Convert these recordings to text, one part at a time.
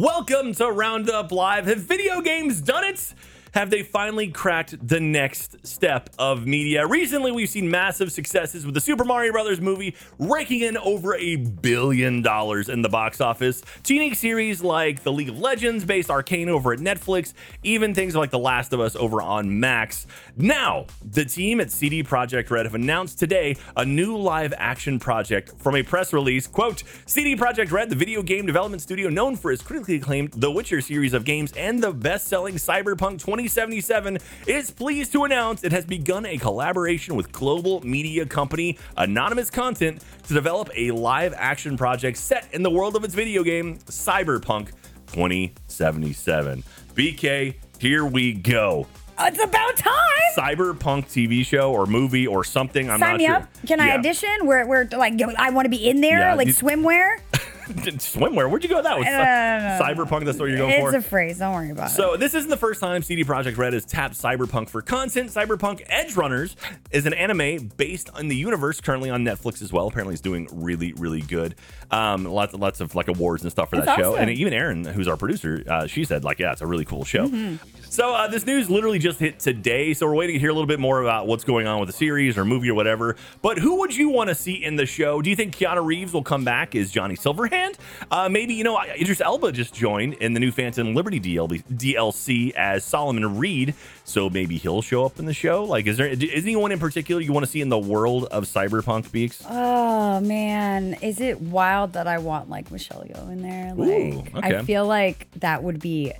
Welcome to Roundup Live. Have video games done it? Have they finally cracked the next step of media? Recently, we've seen massive successes with the Super Mario Brothers movie raking in over a billion dollars in the box office. Unique series like the League of Legends based Arcane over at Netflix, even things like The Last of Us over on Max. Now, the team at CD Projekt Red have announced today a new live action project from a press release. Quote, CD Projekt Red, the video game development studio known for its critically acclaimed The Witcher series of games and the best-selling Cyberpunk 2077, is pleased to announce it has begun a collaboration with global media company Anonymous Content to develop a live action project set in the world of its video game, Cyberpunk 2077. BK, here we go. Uh, it's about time. Cyberpunk TV show or movie or something. I'm Sign not me sure. up. Can I Yeah. audition? Where, where, like, I want to be in there, Yeah, like swimwear. Swimwear. Where'd you go with that? Was No, no, no. Cyberpunk. That's what you're going It's for. It's a phrase. Don't worry about it. So this isn't the first time CD Projekt Red has tapped Cyberpunk for content. Cyberpunk Edgerunners is an anime based on the universe currently on Netflix as well. Apparently, it's doing really, really good. Um, lots, lots of like awards and stuff for that That's show. awesome. And even Erin, who's our producer, uh, she said like, yeah, it's a really cool show. Mm-hmm. So uh, this news literally just hit today. So we're waiting to hear a little bit more about what's going on with the series or movie or whatever. But who would you want to see in the show? Do you think Keanu Reeves will come back as Johnny Silverhand? Uh, maybe you know Idris Elba just joined in the new Phantom Liberty DLC as Solomon Reed. So maybe he'll show up in the show. Like, is there is anyone in particular you want to see in the world of Cyberpunk? Beaks. oh man, is it wild that I want like Michelle Yeoh in there? Like, Ooh, okay. I feel like that would be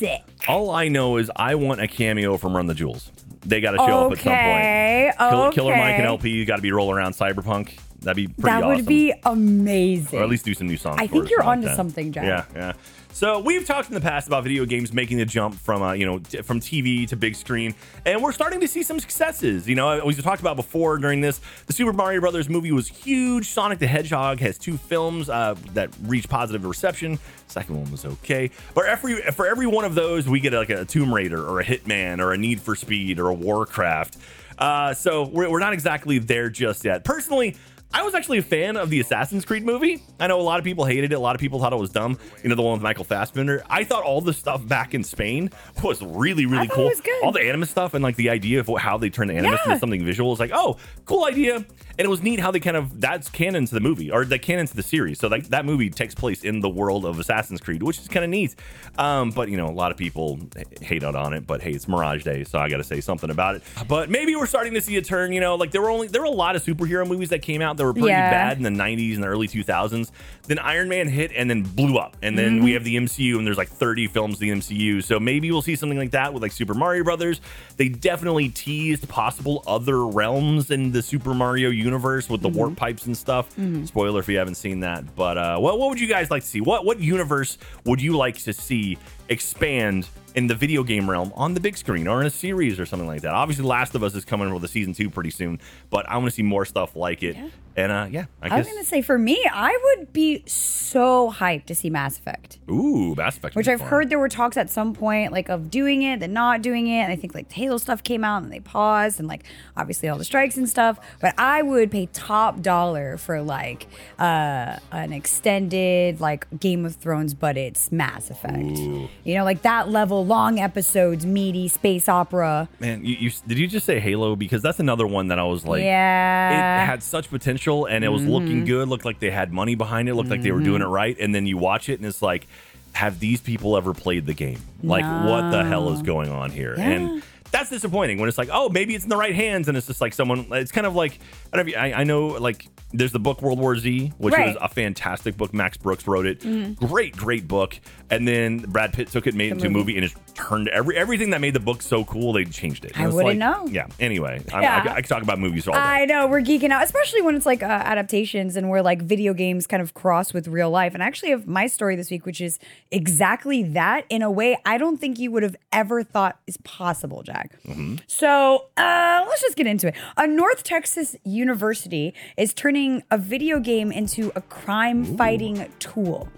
sick. All I know is I want a cameo from Run the Jewels. They got to show up at some Okay, point. Kill- Killer Mike and okay. El-P got to be rolling around Cyberpunk. That'd be pretty that awesome. would be amazing. or at least do some new songs. I think you're onto something, Jack. Yeah, yeah. So we've talked in the past about video games making the jump from uh, you know t- from TV to big screen, and we're starting to see some successes. You know, we talked about before during this. The Super Mario Brothers movie was huge. Sonic the Hedgehog has two films uh, that reached positive reception. Second one was okay, but every for every one of those, we get like a Tomb Raider or a Hitman or a Need for Speed or a Warcraft. Uh, so we're, we're not exactly there just yet. Personally, I was actually a fan of the Assassin's Creed movie. I know a lot of people hated it. A lot of people thought it was dumb. You know, the one with Michael Fassbender. I thought all the stuff back in Spain was really, really cool. was good. All the Animus stuff and like the idea of how they turn the Animus Yeah. into something visual is like, oh, cool idea. And it was neat how they kind of that's canon to the movie or the canon to the series. So like that movie takes place in the world of Assassin's Creed, which is kind of neat. Um, but you know, a lot of people hate out on it. But hey, it's Mirage Day, so I got to say something about it. But maybe we're starting to see a turn. You know, like there were only there were a lot of superhero movies that came out that were pretty Yeah. bad in the 90s and the early 2000s. Then Iron Man hit and then blew up. And then Mm-hmm. we have the MCU and there's like 30 films in the MCU. So maybe we'll see something like that with like Super Mario Brothers. They definitely teased possible other realms in the Super Mario universe with the Mm-hmm. warp pipes and stuff. Spoiler if you haven't seen that. But uh what, what would you guys like to see? What what universe would you like to see expand in the video game realm on the big screen or in a series or something like that? Obviously Last of Us is coming with a season 2 pretty soon, but I want to see more stuff like it. And uh yeah, I, I was guess gonna say for me, I would be so hyped to see Mass Effect. Ooh, Mass Effect. would Which be I've fun. heard there were talks at some point, like of doing it, then not doing it. And I think like Halo stuff came out and they paused, and like obviously all the strikes and stuff. But I would pay top dollar for like uh, an extended like Game of Thrones, but it's Mass Effect. You know, like that level, long episodes, meaty space opera. Man, you, you did you just say Halo? Because that's another one that I was like, yeah, it had such potential and it was looking mm-hmm. good. Looked like they had money behind it. Looked like they were doing it mm-hmm. right. And then you watch it and it's like, have these people ever played the game? Like, what the hell is going on here? And that's disappointing when it's like, oh, maybe it's in the right hands, and it's just like someone. It's kind of like I don't know. You, I, I know like there's the book World War Z, which Right. was a fantastic book. Max Brooks wrote it. Mm-hmm. Great, great book. And then Brad Pitt took it, made it into a movie, and it turned every everything that made the book so cool. They changed it. I And it's wouldn't like- know. Yeah. Anyway, I, Yeah. I, I could talk about movies all day. I know we're geeking out, especially when it's like uh, adaptations and where like video games kind of cross with real life. And I actually have my story this week, which is exactly that in a way I don't think you would have ever thought is possible, Jack. So uh, let's just get into it. A North Texas university is turning a video game into a crime fighting tool.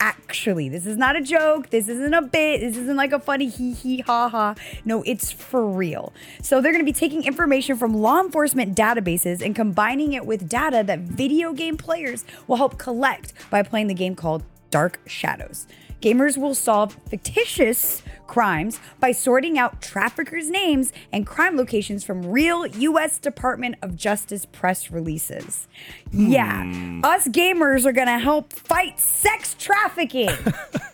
Actually, this is not a joke. This isn't a bit. This isn't like a funny hee hee ha ha. No, it's for real. So they're going to be taking information from law enforcement databases and combining it with data that video game players will help collect by playing the game called Dark Shadows. Gamers will solve fictitious crimes by sorting out traffickers' names and crime locations from real U.S. Department of Justice press releases. Yeah, hmm. us gamers are gonna help fight sex trafficking.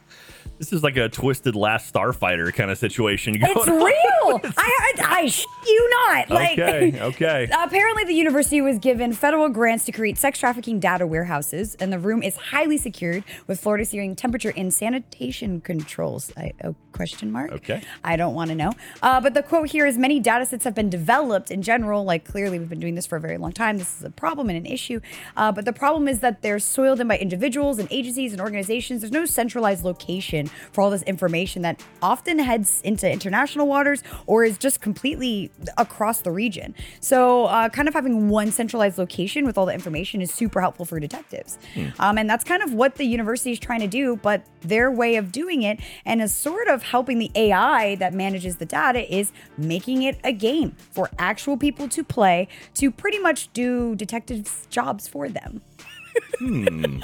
This is like a twisted Last Starfighter kind of situation. It's on. real. I, I, I sh- you not. Like, Okay, okay. Apparently, the university was given federal grants to create sex trafficking data warehouses, and the room is highly secured with floor to ceiling temperature and sanitation controls. I, oh, question mark. Okay. I don't want to know. Uh, but the quote here is many data sets have been developed in general. Like, clearly, we've been doing this for a very long time. This is a problem and an issue. Uh, but the problem is that they're soiled in by individuals and agencies and organizations. There's no centralized location for all this information that often heads into international waters or is just completely across the region. So, uh, kind of having one centralized location with all the information is super helpful for detectives. Um, and that's kind of what the university is trying to do, but their way of doing it and is sort of helping the AI that manages the data is making it a game for actual people to play to pretty much do detectives' jobs for them.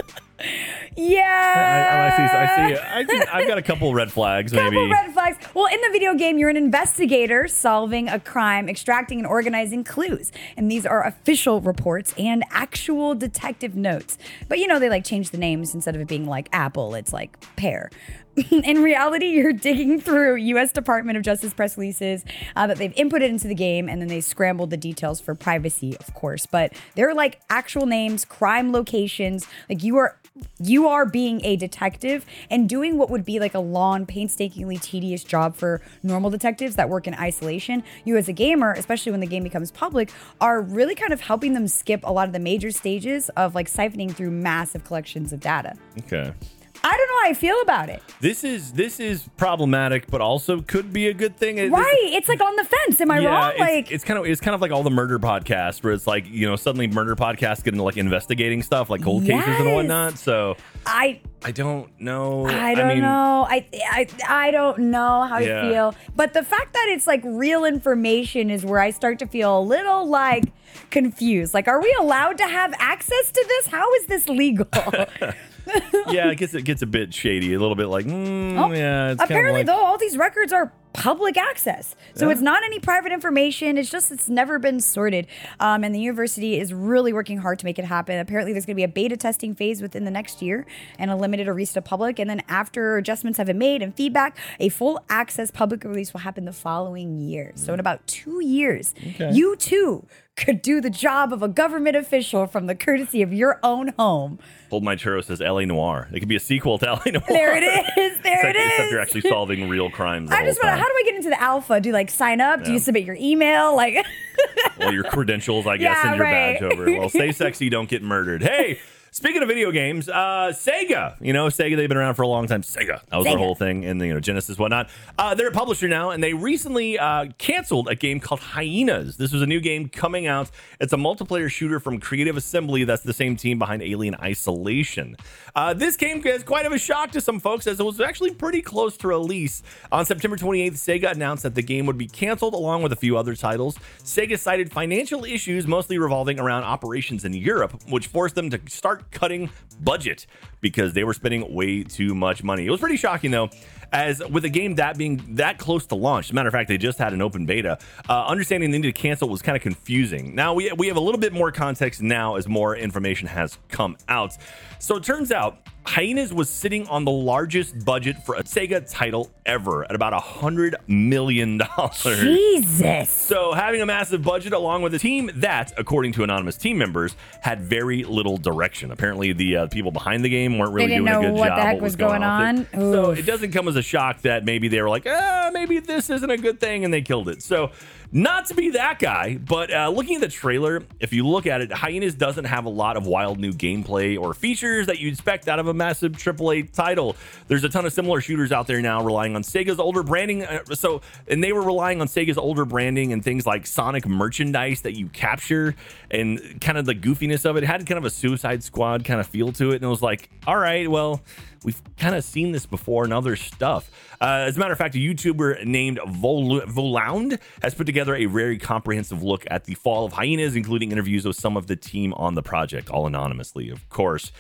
yeah. I, I see. I see. I I've got a couple red flags, maybe. Couple red flags. Well, in the video game, you're an investigator solving a crime, extracting and organizing clues. And these are official reports and actual detective notes. But you know, they like change the names instead of it being like Apple, it's like pear. in reality, you're digging through U.S. Department of Justice press releases uh, that they've inputted into the game, and then they scrambled the details for privacy, of course. But they're like actual names, crime locations. Like you are, you are being a detective and doing what would be like a long, painstakingly tedious job for normal detectives that work in isolation. You, as a gamer, especially when the game becomes public, are really kind of helping them skip a lot of the major stages of like siphoning through massive collections of data. Okay. I don't know how I feel about it. This is this is problematic, but also could be a good thing. It- Right. It's like on the fence. Am I Yeah, wrong? it's, Like, it's kind of it's kind of like all the murder podcasts where it's like you know suddenly murder podcasts get into like investigating stuff like cold cases and Yes. whatnot. So I I don't know. I don't mean, know. I, I I don't know how Yeah. I feel. But the fact that it's like real information is where I start to feel a little like confused. Like, are we allowed to have access to this? How is this legal? Yeah, it gets it gets a bit shady, a little bit like mm, Oh, yeah. It's kind of Apparently, like, though, all these records are public access. So Yeah. it's not any private information. It's just it's never been sorted. Um, and the university is really working hard to make it happen. Apparently, there's going to be a beta testing phase within the next year and a limited release to public. And then after adjustments have been made and feedback, a full access public release will happen the following year. So in about two years, Okay. you too could do the job of a government official from the courtesy of your own home. Hold My Churro says L.A. Noire. It could be a sequel to L.A. Noire. There it is. There Except, it is. except you're actually solving real crimes. I just want to. How do I get into the alpha? Do you like sign up? Do you submit your email? Like, well, your credentials, I guess, Yeah, and your right. badge over. Well, stay sexy, don't get murdered. Hey, speaking of video games, uh, Sega. You know, Sega. They've been around for a long time. Sega. That was their whole thing, and you know, Genesis, whatnot. Uh, they're a publisher now, and they recently uh, canceled a game called Hyenas. This was a new game coming out. It's a multiplayer shooter from Creative Assembly. That's the same team behind Alien Isolation. Uh, this game is quite of a shock to some folks, as it was actually pretty close to release. On September 28th, Sega announced that the game would be canceled along with a few other titles. Sega cited financial issues, mostly revolving around operations in Europe, which forced them to start cutting budget because they were spending way too much money. It was pretty shocking, though. As with a game that being that close to launch, as a matter of fact, they just had an open beta. Uh, understanding they needed to cancel was kind of confusing. Now we we have a little bit more context now as more information has come out. So it turns out Hyenas was sitting on the largest budget for a Sega title ever at about a hundred million dollars. Jesus. So, having a massive budget along with a team that, according to anonymous team members, had very little direction. Apparently, the uh, people behind the game weren't really doing a good what job. the heck what was going, going on. with it. on. So, it doesn't come as a shock that maybe they were like, ah, maybe this isn't a good thing, and they killed it. So, not to be that guy, but uh, looking at the trailer, if you look at it, Hyenas doesn't have a lot of wild new gameplay or features that you'd expect out of a massive AAA title. There's a ton of similar shooters out there now relying on Sega's older branding. Uh, so, and they were relying on Sega's older branding and things like Sonic merchandise that you capture and kind of the goofiness of it. It had kind of a Suicide Squad kind of feel to it. And it was like, all right, well, we've kind of seen this before in other stuff. Uh, as a matter of fact, a YouTuber named Vol- Volound has put together a very comprehensive look at the fall of hyenas, including interviews with some of the team on the project, all anonymously, of course.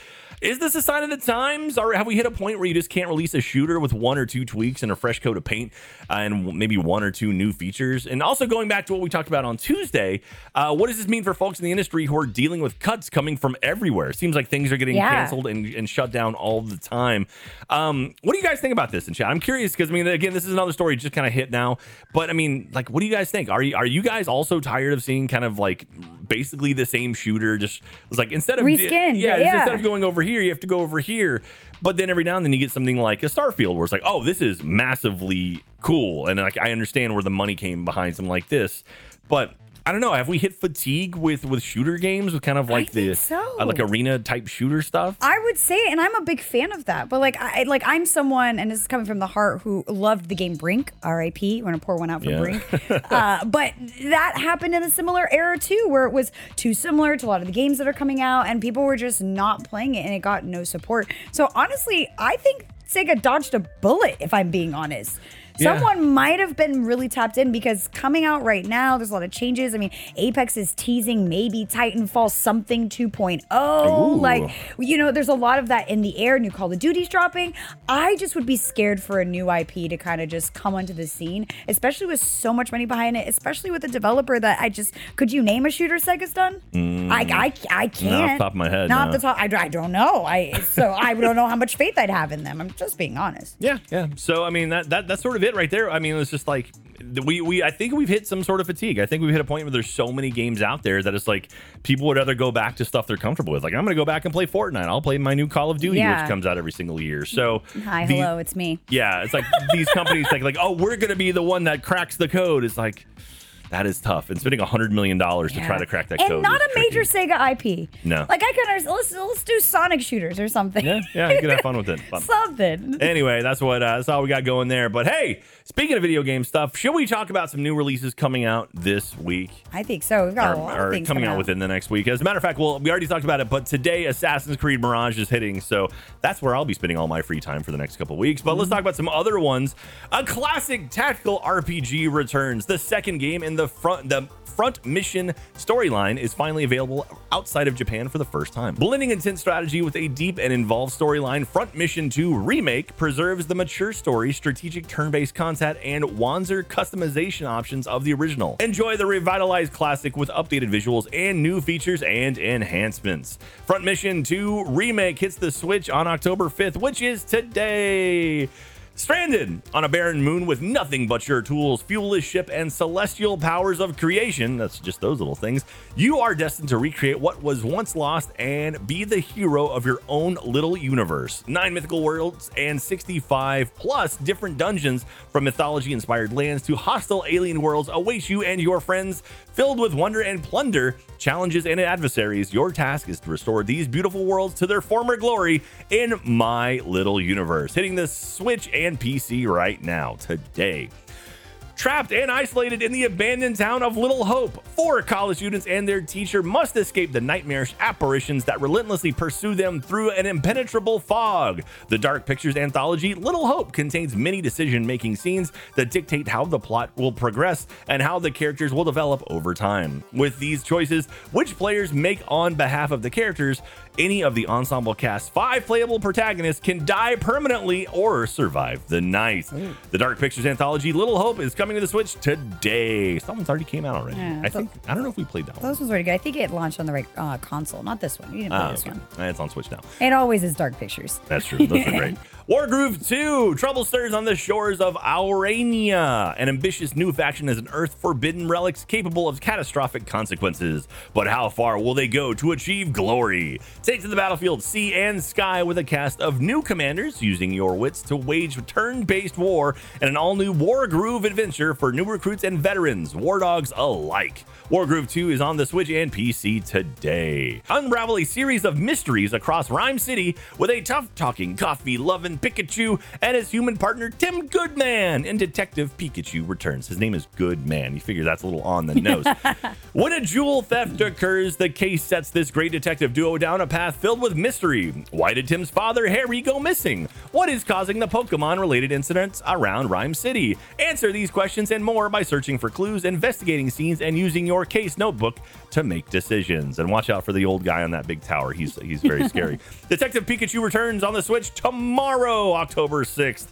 Is this a sign of the times, or have we hit a point where you just can't release a shooter with one or two tweaks and a fresh coat of paint uh, and maybe one or two new features? And also going back to what we talked about on Tuesday, uh, what does this mean for folks in the industry who are dealing with cuts coming from everywhere? It seems like things are getting Yeah. canceled and, and shut down all the time. Um, what do you guys think about this in chat? I'm curious because I mean, again, this is another story just kind of hit now, but I mean, like, what do you guys think? Are you are you guys also tired of seeing kind of like basically the same shooter? Just it's like instead of Reskinned, yeah, yeah. instead of going over here, you have to go over here. But then every now and then you get something like a Starfield where it's like, oh, this is massively cool, and like I understand where the money came behind something like this, but. I don't know. Have we hit fatigue with with shooter games with kind of like the so. uh, like arena type shooter stuff? I would say, and I'm a big fan of that. But like, I like I'm someone, and this is coming from the heart, who loved the game Brink, R.I.P. Want to pour one out for Yeah. Brink. uh, but that happened in a similar era too, where it was too similar to a lot of the games that are coming out, and people were just not playing it, and it got no support. So honestly, I think Sega dodged a bullet. If I'm being honest. Yeah. Someone might have been really tapped in because coming out right now, there's a lot of changes. I mean, Apex is teasing maybe Titanfall something 2.0. Ooh. Like, you know, there's a lot of that in the air. New Call of Duty's dropping. I just would be scared for a new IP to kind of just come onto the scene, especially with so much money behind it, especially with a developer that I just could you name a shooter Sega's done? Mm. I, I, I can't. top of my head, Not no. off the top. I, I don't know. I so I don't know how much faith I'd have in them. I'm just being honest. Yeah, yeah. So I mean that that that's sort of it right there. I mean it's just like we we I think we've hit some sort of fatigue. I think we've hit a point where there's so many games out there that it's like people would rather go back to stuff they're comfortable with. Like I'm going to go back and play Fortnite. I'll play my new Call of Duty Yeah. which comes out every single year. So Hi, the- hello, it's me. Yeah, it's like these companies think like, "Oh, we're going to be the one that cracks the code." It's like that is tough. And spending a 100 million dollars to try to crack that and code. not is a major. Sega IP. No. like I can understand. Let's let's do Sonic shooters or something. Yeah, yeah, you can have fun with it. Fun. something. anyway, that's what uh, that's all we got going there. But hey, speaking of video game stuff, should we talk about some new releases coming out this week? I think so. We've got Or, a lot or things coming out within the next week. As a matter of fact, well, we already talked about it, but today Assassin's Creed Mirage is hitting, so that's where I'll be spending all my free time for the next couple weeks. But let's Mm-hmm. talk about some other ones. A classic tactical RPG returns. The second game in the front the front mission storyline is finally available outside of Japan for the first time. Blending intense strategy with a deep and involved storyline, Front Mission 2 Remake preserves the mature story, strategic turn-based content, and Wanzer customization options of the original. Enjoy the revitalized classic with updated visuals and new features and enhancements. Front Mission 2 Remake hits the Switch on October 5th, which is today. Stranded on a barren moon with nothing but your tools, fuelless ship, and celestial powers of creation that's just those little things you are destined to recreate what was once lost and be the hero of your own little universe. Nine mythical worlds and 65 plus different dungeons from mythology inspired lands to hostile alien worlds await you and your friends. Filled with wonder and plunder, challenges, and adversaries, your task is to restore these beautiful worlds to their former glory in my little universe. Hitting the Switch and PC right now, today. Trapped and isolated in the abandoned town of Little Hope, four college students and their teacher must escape the nightmarish apparitions that relentlessly pursue them through an impenetrable fog. The Dark Pictures anthology Little Hope contains many decision making scenes that dictate how the plot will progress and how the characters will develop over time. With these choices, which players make on behalf of the characters, any of the ensemble cast's five playable protagonists can die permanently or survive the night. The Dark Pictures anthology Little Hope is coming to the Switch today. Someone's already came out already. Yeah, I think I don't know if we played that one. Those ones were good. I think it launched on the right uh, console, not this one. You didn't play Ah, this okay. one. Uh, It's on Switch now. It always is Dark Pictures. That's true. Those are great. Wargroove 2. Trouble stirs on the shores of Aurania. An ambitious new faction is an Earth forbidden relics capable of catastrophic consequences. But how far will they go to achieve glory? Take to the battlefield, sea and sky, with a cast of new commanders using your wits to wage turn based war and an all new Wargroove adventure for new recruits and veterans, war dogs alike. Wargroove 2 is on the Switch and PC today. Unravel a series of mysteries across Rhyme City with a tough talking, coffee loving Pikachu and his human partner Tim Goodman in Detective Pikachu Returns. His name is Goodman. You figure that's a little on the nose. when a jewel theft occurs, the case sets this great detective duo down a path filled with mystery. Why did Tim's father, Harry, go missing? What is causing the Pokemon related incidents around Rhyme City? Answer these questions and more by searching for clues, investigating scenes, and using your case notebook to make decisions. And watch out for the old guy on that big tower. He's he's very scary. Detective Pikachu returns on the Switch tomorrow, October 6th.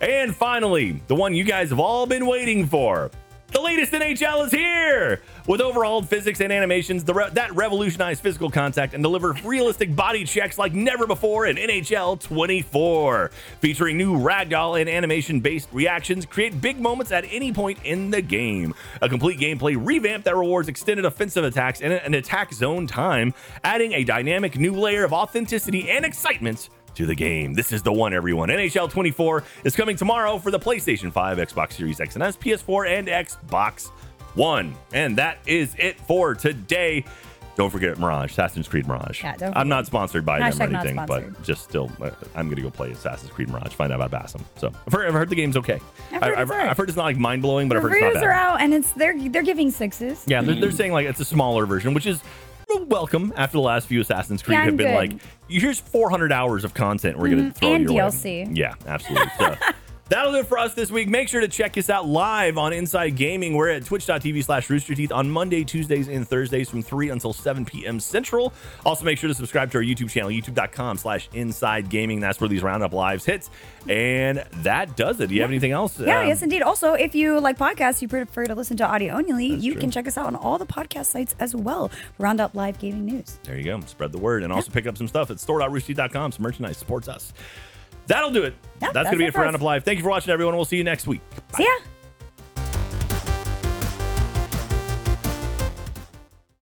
And finally, the one you guys have all been waiting for. The latest NHL is here! With overhauled physics and animations re- that revolutionize physical contact and deliver realistic body checks like never before in NHL 24. Featuring new ragdoll and animation based reactions, create big moments at any point in the game. A complete gameplay revamp that rewards extended offensive attacks and an attack zone time, adding a dynamic new layer of authenticity and excitement to the game. This is the one, everyone. NHL 24 is coming tomorrow for the PlayStation 5, Xbox Series X and S, PS4, and Xbox One. And that is it for today. Don't forget Mirage, Assassin's Creed Mirage. Yeah, don't I'm not sponsored by Hashtag them or anything, but just still, uh, I'm going to go play Assassin's Creed Mirage, find out about Basim. So I've heard, I've heard the game's okay. I've heard I- it's alright. I've heard it's not like mind blowing, but I've heard it's Reviews not are out, and it's they're they're giving sixes. Yeah, they're, they're saying like it's a smaller version, which is welcome after the last few Assassin's Creed Yeah, have been good. like, here's 400 hours of content we're going to mm-hmm. throw and your way. DLC. Yeah, absolutely. So that'll do it for us this week. Make sure to check us out live on Inside Gaming. We're at twitch.tv slash rooster teeth on Monday, Tuesdays, and Thursdays from 3 until 7 p.m. Central. Also, make sure to subscribe to our YouTube channel, youtube.com slash inside gaming. That's where these roundup lives hits. And that does it. Do you have anything else? Yeah, Um, yes, indeed. Also, if you like podcasts, you prefer to listen to audio only, you true. can check us out on all the podcast sites as well. Roundup Live Gaming News. There you go. Spread the word. And also pick up some stuff at store.roosterteeth.com. Some merchandise supports us. That'll do it. That's that's going to be it for. Roundup Live. Thank you for watching, everyone. We'll see you next week. See ya.